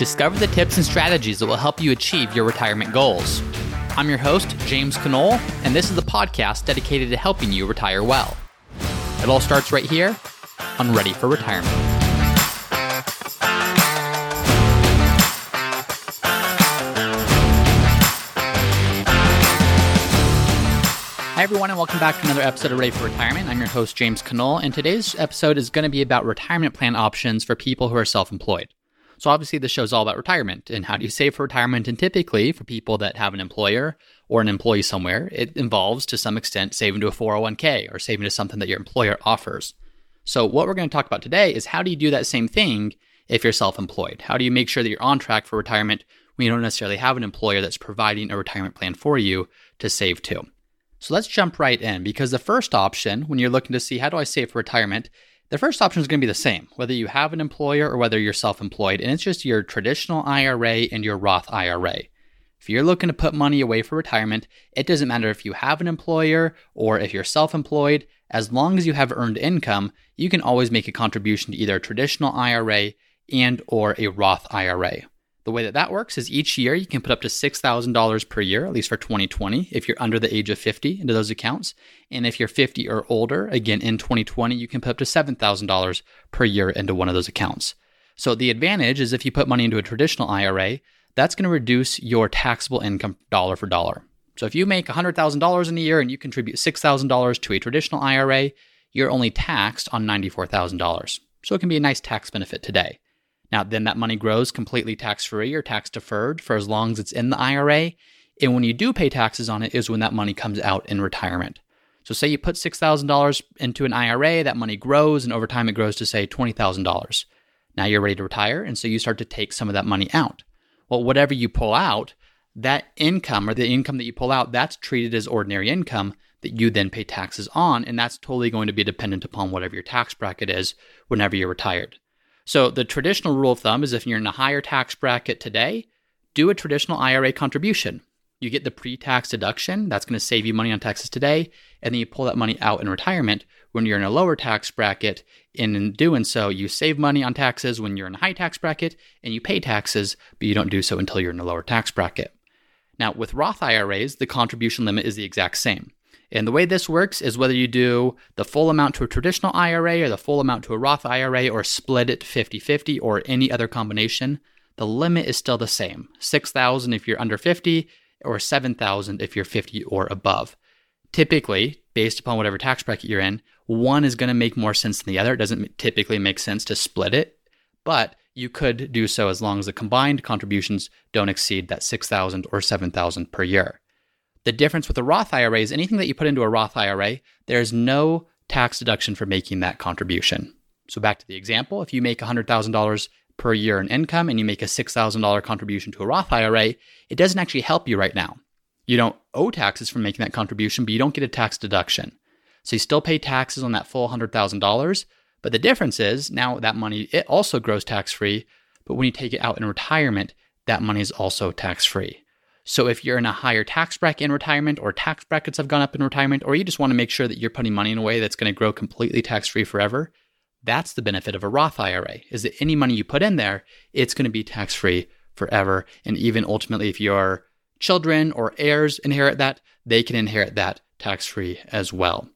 Discover the tips and strategies that will help you achieve your retirement goals. I'm your host, James Conole, and this is the podcast dedicated to helping you retire well. It all starts right here on Ready for Retirement. Hi, everyone, and welcome back to another episode of Ready for Retirement. I'm your host, James Conole, and today's episode is going to be about retirement plan options for people who are self employed. So, obviously, this show is all about retirement and how do you save for retirement. And typically, for people that have an employer or an employee somewhere, it involves to some extent saving to a 401k or saving to something that your employer offers. So, what we're going to talk about today is how do you do that same thing if you're self employed? How do you make sure that you're on track for retirement when you don't necessarily have an employer that's providing a retirement plan for you to save to? So let's jump right in because the first option, when you're looking to see how do I save for retirement, the first option is going to be the same, whether you have an employer or whether you're self employed, and it's just your traditional IRA and your Roth IRA. If you're looking to put money away for retirement, it doesn't matter if you have an employer or if you're self employed, as long as you have earned income, you can always make a contribution to either a traditional IRA and or a Roth IRA. The way that that works is each year you can put up to $6,000 per year, at least for 2020, if you're under the age of 50 into those accounts. And if you're 50 or older, again in 2020, you can put up to $7,000 per year into one of those accounts. So the advantage is if you put money into a traditional IRA, that's going to reduce your taxable income dollar for dollar. So if you make $100,000 in a year and you contribute $6,000 to a traditional IRA, you're only taxed on $94,000. So it can be a nice tax benefit today. Now, then that money grows completely tax free or tax deferred for as long as it's in the IRA. And when you do pay taxes on it, is when that money comes out in retirement. So, say you put $6,000 into an IRA, that money grows, and over time it grows to, say, $20,000. Now you're ready to retire, and so you start to take some of that money out. Well, whatever you pull out, that income or the income that you pull out, that's treated as ordinary income that you then pay taxes on, and that's totally going to be dependent upon whatever your tax bracket is whenever you're retired. So the traditional rule of thumb is if you're in a higher tax bracket today, do a traditional IRA contribution. You get the pre tax deduction, that's going to save you money on taxes today, and then you pull that money out in retirement when you're in a lower tax bracket. And in doing so, you save money on taxes when you're in a high tax bracket, and you pay taxes, but you don't do so until you're in a lower tax bracket. Now, with Roth IRAs, the contribution limit is the exact same. And the way this works is whether you do the full amount to a traditional IRA or the full amount to a Roth IRA or split it 50 50 or any other combination, the limit is still the same 6000 if you're under 50 or 7000 if you're 50 or above. Typically, based upon whatever tax bracket you're in, one is going to make more sense than the other. It doesn't typically make sense to split it, but you could do so as long as the combined contributions don't exceed that 6000 or 7000 per year. The difference with a Roth IRA is anything that you put into a Roth IRA, there's no tax deduction for making that contribution. So back to the example, if you make $100,000 per year in income and you make a $6,000 contribution to a Roth IRA, it doesn't actually help you right now. You don't owe taxes for making that contribution, but you don't get a tax deduction. So you still pay taxes on that full $100,000, but the difference is now that money it also grows tax free, but when you take it out in retirement, that money is also tax free. So if you're in a higher tax bracket in retirement or tax brackets have gone up in retirement, or you just want to make sure that you're putting money in a way that's going to grow completely tax free forever, that's the benefit of a Roth IRA is that any money you put in there, it's going to be tax free forever. And even ultimately, if your children or heirs inherit that, they can inherit that tax free as well.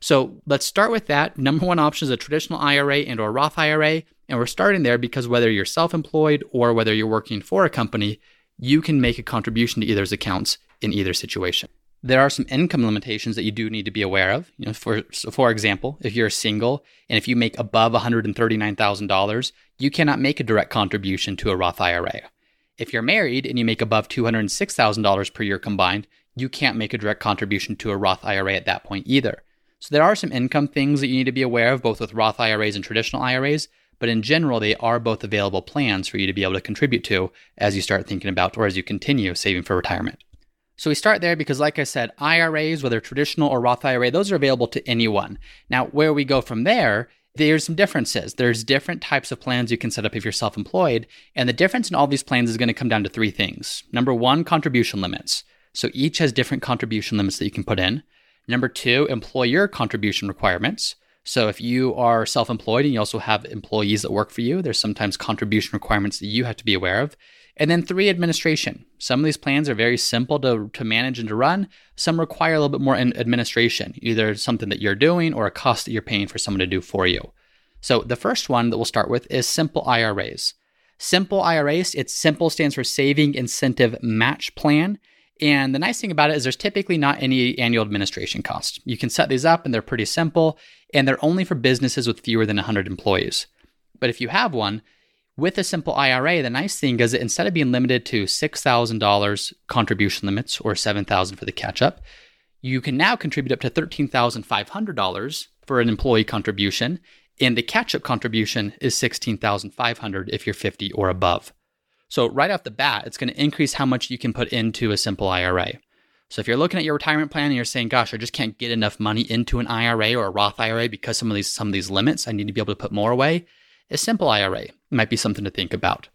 So let's start with that. Number one option is a traditional IRA and or Roth IRA. And we're starting there because whether you're self-employed or whether you're working for a company, you can make a contribution to either's accounts in either situation. There are some income limitations that you do need to be aware of. You know, for so for example, if you're single and if you make above $139,000, you cannot make a direct contribution to a Roth IRA. If you're married and you make above $206,000 per year combined, you can't make a direct contribution to a Roth IRA at that point either. So there are some income things that you need to be aware of both with Roth IRAs and traditional IRAs, but in general, they are both available plans for you to be able to contribute to as you start thinking about or as you continue saving for retirement. So we start there because, like I said, IRAs, whether traditional or Roth IRA, those are available to anyone. Now, where we go from there, there's some differences. There's different types of plans you can set up if you're self employed. And the difference in all these plans is going to come down to three things. Number one, contribution limits. So each has different contribution limits that you can put in. Number two, employer contribution requirements. So if you are self employed and you also have employees that work for you, there's sometimes contribution requirements that you have to be aware of. And then three, administration. Some of these plans are very simple to, to manage and to run. Some require a little bit more administration, either something that you're doing or a cost that you're paying for someone to do for you. So the first one that we'll start with is simple IRAs. Simple IRAs, it's simple stands for saving incentive match plan. And the nice thing about it is there's typically not any annual administration cost. You can set these up and they're pretty simple and they're only for businesses with fewer than 100 employees. But if you have one, with a simple IRA, the nice thing is that instead of being limited to $6,000 contribution limits or $7,000 for the catch up, you can now contribute up to $13,500 for an employee contribution and the catch up contribution is 16,500 if you're 50 or above. So right off the bat, it's going to increase how much you can put into a simple IRA. So if you're looking at your retirement plan and you're saying, "Gosh, I just can't get enough money into an IRA or a Roth IRA because some of these some of these limits, I need to be able to put more away," a simple IRA might be something to think about.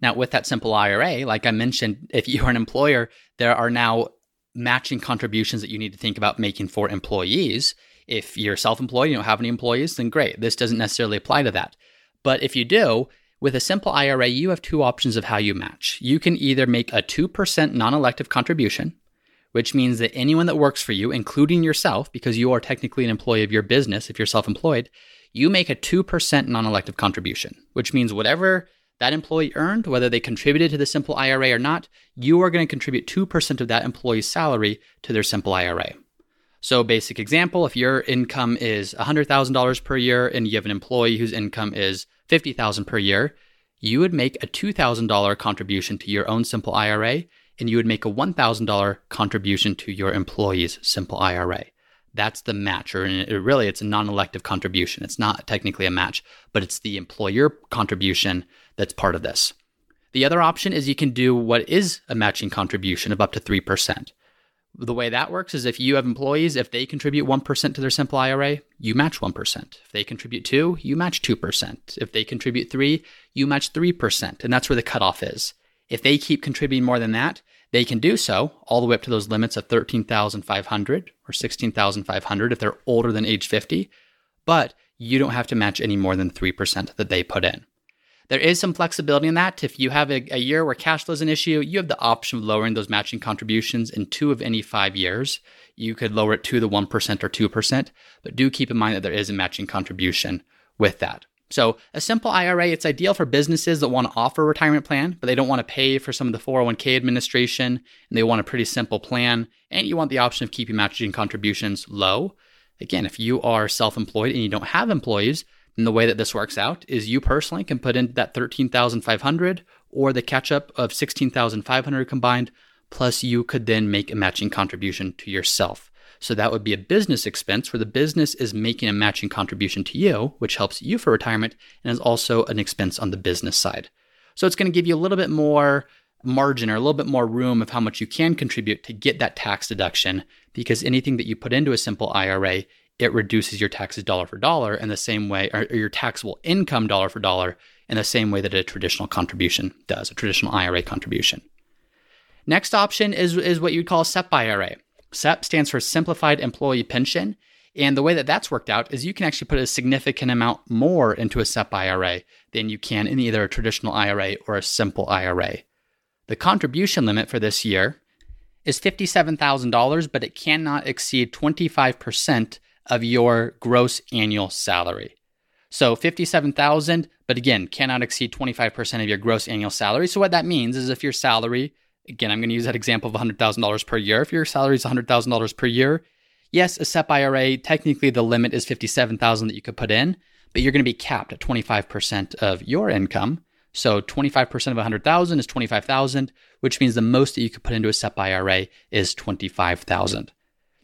Now, with that simple IRA, like I mentioned, if you are an employer, there are now matching contributions that you need to think about making for employees. If you're self employed, you don't have any employees, then great. This doesn't necessarily apply to that. But if you do, with a simple IRA, you have two options of how you match. You can either make a 2% non elective contribution, which means that anyone that works for you, including yourself, because you are technically an employee of your business if you're self employed, you make a 2% non elective contribution, which means whatever that employee earned, whether they contributed to the simple IRA or not, you are going to contribute 2% of that employee's salary to their simple IRA. So, basic example if your income is $100,000 per year and you have an employee whose income is 50,000 per year, you would make a $2,000 contribution to your own simple IRA and you would make a $1,000 contribution to your employee's simple IRA. That's the match, or really, it's a non elective contribution. It's not technically a match, but it's the employer contribution that's part of this. The other option is you can do what is a matching contribution of up to 3% the way that works is if you have employees, if they contribute 1% to their simple IRA, you match 1%. If they contribute 2, you match 2%. If they contribute 3, you match 3%, and that's where the cutoff is. If they keep contributing more than that, they can do so all the way up to those limits of 13,500 or 16,500 if they're older than age 50, but you don't have to match any more than 3% that they put in. There is some flexibility in that. If you have a, a year where cash flow is an issue, you have the option of lowering those matching contributions in two of any five years. You could lower it to the 1% or 2%, but do keep in mind that there is a matching contribution with that. So, a simple IRA, it's ideal for businesses that want to offer a retirement plan, but they don't want to pay for some of the 401k administration and they want a pretty simple plan. And you want the option of keeping matching contributions low. Again, if you are self employed and you don't have employees, and the way that this works out is you personally can put in that 13,500 or the catch up of 16,500 combined, plus you could then make a matching contribution to yourself. So that would be a business expense where the business is making a matching contribution to you, which helps you for retirement and is also an expense on the business side. So it's going to give you a little bit more margin or a little bit more room of how much you can contribute to get that tax deduction because anything that you put into a simple IRA it reduces your taxes dollar for dollar in the same way, or your taxable income dollar for dollar in the same way that a traditional contribution does, a traditional IRA contribution. Next option is, is what you'd call SEP IRA. SEP stands for Simplified Employee Pension. And the way that that's worked out is you can actually put a significant amount more into a SEP IRA than you can in either a traditional IRA or a simple IRA. The contribution limit for this year is $57,000, but it cannot exceed 25% of your gross annual salary. So 57,000, but again, cannot exceed 25% of your gross annual salary. So what that means is if your salary, again, I'm going to use that example of $100,000 per year. If your salary is $100,000 per year, yes, a SEP IRA, technically the limit is 57,000 that you could put in, but you're going to be capped at 25% of your income. So 25% of 100,000 is 25,000, which means the most that you could put into a SEP IRA is 25,000.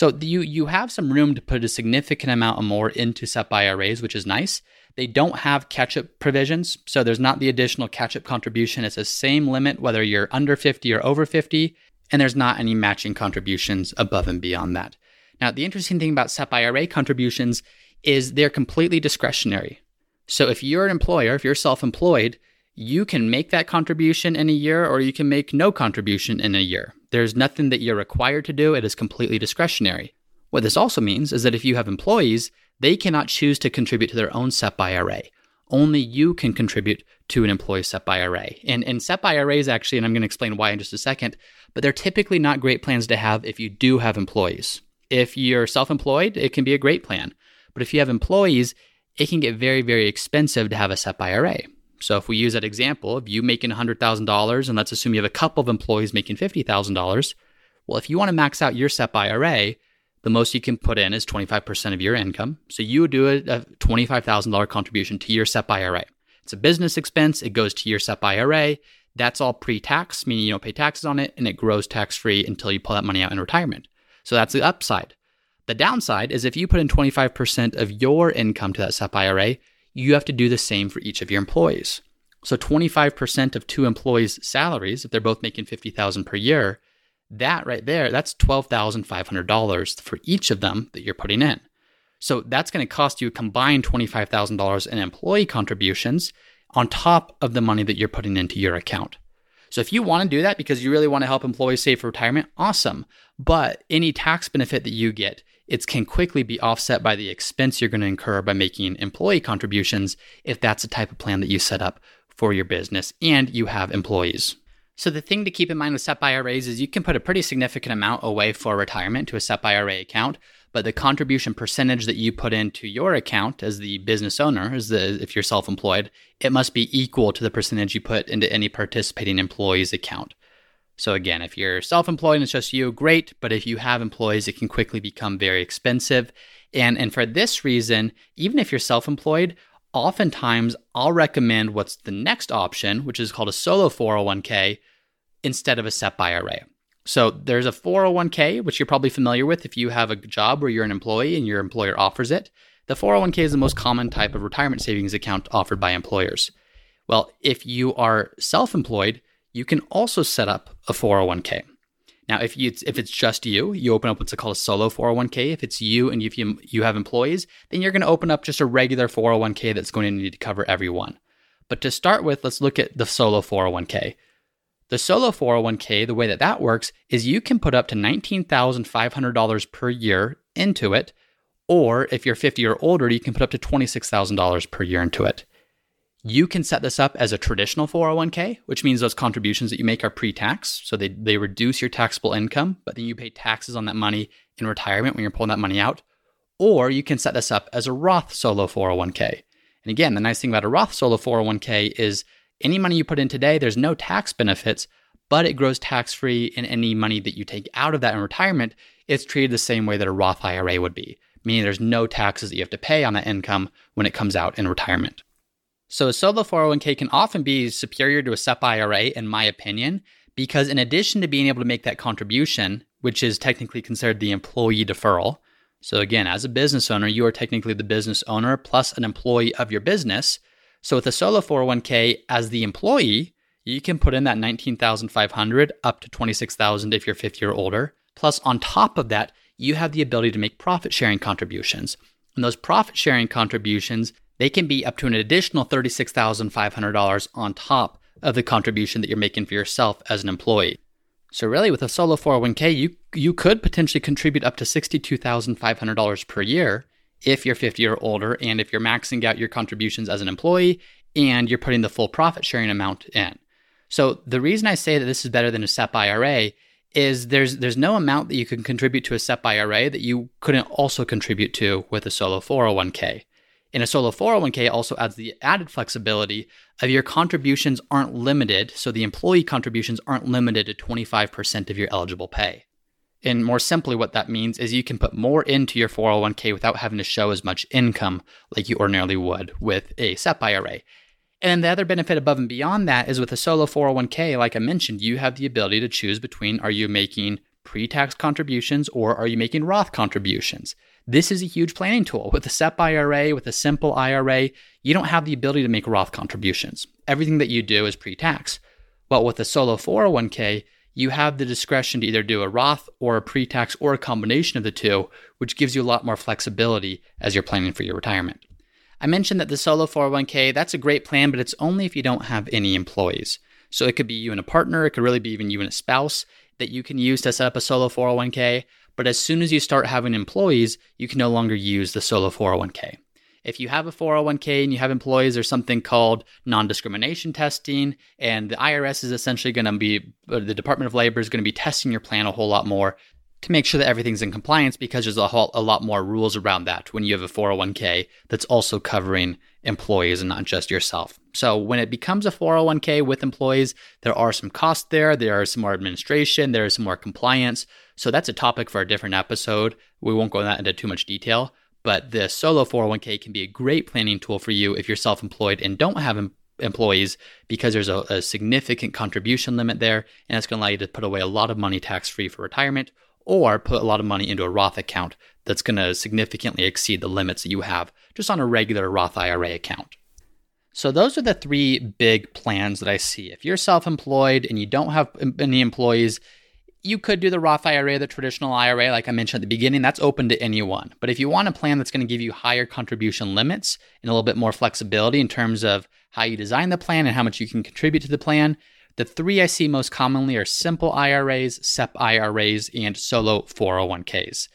So you you have some room to put a significant amount more into SEP IRAs, which is nice. They don't have catch-up provisions, so there's not the additional catch-up contribution. It's the same limit whether you're under 50 or over 50, and there's not any matching contributions above and beyond that. Now, the interesting thing about SEP IRA contributions is they're completely discretionary. So if you're an employer, if you're self-employed, you can make that contribution in a year or you can make no contribution in a year. There's nothing that you're required to do, it is completely discretionary. What this also means is that if you have employees, they cannot choose to contribute to their own SEP IRA. Only you can contribute to an employee SEP IRA. And, and SEP IRAs actually, and I'm going to explain why in just a second, but they're typically not great plans to have if you do have employees. If you're self employed, it can be a great plan. But if you have employees, it can get very, very expensive to have a SEP IRA. So if we use that example of you making $100,000 and let's assume you have a couple of employees making $50,000, well, if you want to max out your SEP IRA, the most you can put in is 25% of your income. So you would do a, a $25,000 contribution to your SEP IRA. It's a business expense, it goes to your SEP IRA. That's all pre tax, meaning you don't pay taxes on it, and it grows tax free until you pull that money out in retirement. So that's the upside. The downside is if you put in 25% of your income to that SEP IRA, you have to do the same for each of your employees. So 25% of two employees' salaries, if they're both making 50,000 per year, that right there, that's $12,500 for each of them that you're putting in. So that's going to cost you a combined $25,000 in employee contributions on top of the money that you're putting into your account. So if you want to do that because you really want to help employees save for retirement, awesome. But any tax benefit that you get, it can quickly be offset by the expense you're going to incur by making employee contributions if that's the type of plan that you set up for your business and you have employees. So the thing to keep in mind with SEP IRAs is you can put a pretty significant amount away for retirement to a SEP IRA account, but the contribution percentage that you put into your account as the business owner, as the if you're self-employed, it must be equal to the percentage you put into any participating employee's account. So again, if you're self-employed and it's just you, great, but if you have employees, it can quickly become very expensive. And and for this reason, even if you're self-employed, oftentimes I'll recommend what's the next option, which is called a solo 401k, instead of a SEP IRA. So there's a 401k, which you're probably familiar with if you have a job where you're an employee and your employer offers it. The 401k is the most common type of retirement savings account offered by employers. Well, if you are self employed, you can also set up a 401k. Now, if you if it's just you, you open up what's called a solo 401k. If it's you and if you you have employees, then you're going to open up just a regular 401k that's going to need to cover everyone. But to start with, let's look at the solo 401k. The solo 401k, the way that that works is you can put up to $19,500 per year into it, or if you're 50 or older, you can put up to $26,000 per year into it. You can set this up as a traditional 401k, which means those contributions that you make are pre tax. So they, they reduce your taxable income, but then you pay taxes on that money in retirement when you're pulling that money out. Or you can set this up as a Roth solo 401k. And again, the nice thing about a Roth solo 401k is any money you put in today, there's no tax benefits, but it grows tax free. in any money that you take out of that in retirement, it's treated the same way that a Roth IRA would be, meaning there's no taxes that you have to pay on that income when it comes out in retirement. So a solo 401k can often be superior to a SEP IRA, in my opinion, because in addition to being able to make that contribution, which is technically considered the employee deferral, so again, as a business owner, you are technically the business owner plus an employee of your business. So with a solo 401k as the employee, you can put in that 19,500 up to 26,000 if you're 50 or older. Plus on top of that, you have the ability to make profit sharing contributions. And those profit sharing contributions, they can be up to an additional $36,500 on top of the contribution that you're making for yourself as an employee. So really with a solo 401k, you you could potentially contribute up to $62,500 per year if you're 50 or older and if you're maxing out your contributions as an employee and you're putting the full profit sharing amount in. So the reason I say that this is better than a SEP IRA is there's there's no amount that you can contribute to a SEP IRA that you couldn't also contribute to with a solo 401k. And a solo 401k also adds the added flexibility of your contributions aren't limited, so the employee contributions aren't limited to 25% of your eligible pay. And more simply, what that means is you can put more into your 401k without having to show as much income like you ordinarily would with a SEP IRA. And the other benefit above and beyond that is with a solo 401k, like I mentioned, you have the ability to choose between are you making pre tax contributions or are you making Roth contributions? This is a huge planning tool. With a SEP IRA, with a simple IRA, you don't have the ability to make Roth contributions. Everything that you do is pre tax. But with a solo 401k, you have the discretion to either do a Roth or a pre tax or a combination of the two, which gives you a lot more flexibility as you're planning for your retirement. I mentioned that the solo 401k, that's a great plan, but it's only if you don't have any employees. So it could be you and a partner, it could really be even you and a spouse that you can use to set up a solo 401k. But as soon as you start having employees, you can no longer use the solo 401k. If you have a 401k and you have employees, there's something called non discrimination testing. And the IRS is essentially going to be, uh, the Department of Labor is going to be testing your plan a whole lot more to make sure that everything's in compliance because there's a, whole, a lot more rules around that when you have a 401k that's also covering employees and not just yourself. So when it becomes a 401k with employees, there are some costs there, there are some more administration, there is some more compliance. So that's a topic for a different episode. We won't go into too much detail, but the solo 401k can be a great planning tool for you if you're self-employed and don't have em- employees because there's a, a significant contribution limit there and it's going to allow you to put away a lot of money tax free for retirement or put a lot of money into a Roth account that's going to significantly exceed the limits that you have just on a regular Roth IRA account. So, those are the three big plans that I see. If you're self employed and you don't have any employees, you could do the Roth IRA, the traditional IRA, like I mentioned at the beginning, that's open to anyone. But if you want a plan that's going to give you higher contribution limits and a little bit more flexibility in terms of how you design the plan and how much you can contribute to the plan, the three I see most commonly are simple IRAs, SEP IRAs, and solo 401ks.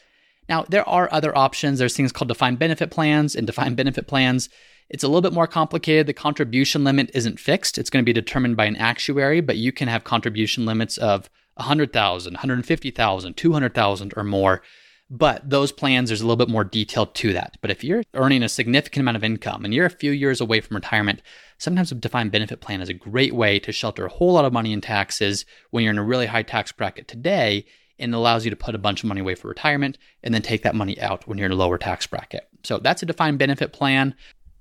Now, there are other options. There's things called defined benefit plans, and defined benefit plans, it's a little bit more complicated. The contribution limit isn't fixed. It's going to be determined by an actuary, but you can have contribution limits of 100,000, 150,000, 200,000 or more. But those plans, there's a little bit more detail to that. But if you're earning a significant amount of income and you're a few years away from retirement, sometimes a defined benefit plan is a great way to shelter a whole lot of money in taxes when you're in a really high tax bracket today and allows you to put a bunch of money away for retirement and then take that money out when you're in a lower tax bracket. So that's a defined benefit plan.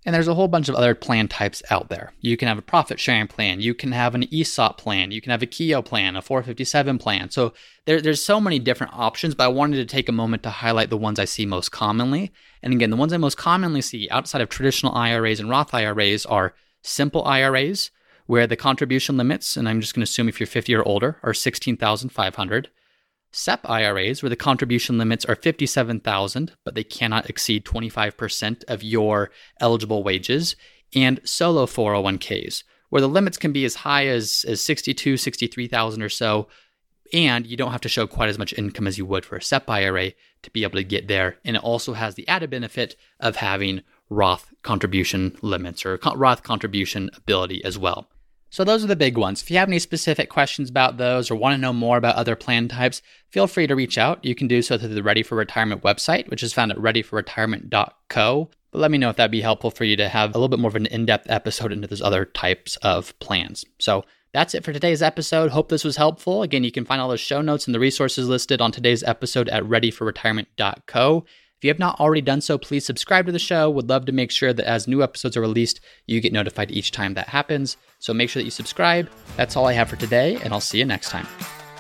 And there's a whole bunch of other plan types out there. You can have a profit sharing plan, you can have an ESOP plan, you can have a Keogh plan, a 457 plan. So there, there's so many different options, but I wanted to take a moment to highlight the ones I see most commonly. And again, the ones I most commonly see outside of traditional IRAs and Roth IRAs are simple IRAs, where the contribution limits, and I'm just going to assume if you're 50 or older, are 16,500. SEP IRAs, where the contribution limits are 57,000, but they cannot exceed 25% of your eligible wages, and solo 401ks, where the limits can be as high as, as 62, 63,000 or so, and you don't have to show quite as much income as you would for a SEP IRA to be able to get there. And it also has the added benefit of having Roth contribution limits or Roth contribution ability as well. So those are the big ones. If you have any specific questions about those or want to know more about other plan types, feel free to reach out. You can do so through the Ready for Retirement website, which is found at readyforretirement.co. But let me know if that'd be helpful for you to have a little bit more of an in-depth episode into those other types of plans. So that's it for today's episode. Hope this was helpful. Again, you can find all the show notes and the resources listed on today's episode at readyforretirement.co. If you have not already done so, please subscribe to the show. Would love to make sure that as new episodes are released, you get notified each time that happens. So make sure that you subscribe. That's all I have for today, and I'll see you next time.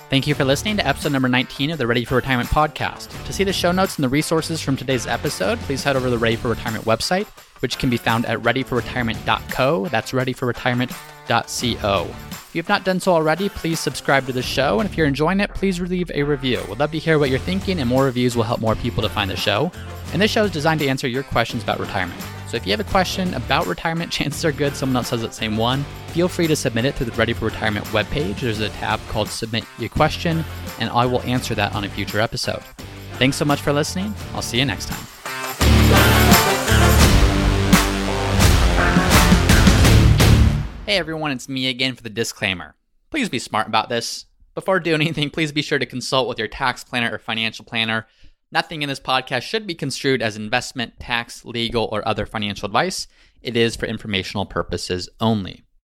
Thank you for listening to episode number 19 of the Ready for Retirement podcast. To see the show notes and the resources from today's episode, please head over to the Ready for Retirement website, which can be found at readyforretirement.co. That's readyforretirement.co. If you have not done so already, please subscribe to the show. And if you're enjoying it, please leave a review. We'd love to hear what you're thinking, and more reviews will help more people to find the show. And this show is designed to answer your questions about retirement. So if you have a question about retirement, chances are good someone else has that same one. Feel free to submit it to the Ready for Retirement webpage. There's a tab called Submit Your Question, and I will answer that on a future episode. Thanks so much for listening. I'll see you next time. Hey everyone, it's me again for the disclaimer. Please be smart about this. Before doing anything, please be sure to consult with your tax planner or financial planner. Nothing in this podcast should be construed as investment, tax, legal, or other financial advice. It is for informational purposes only.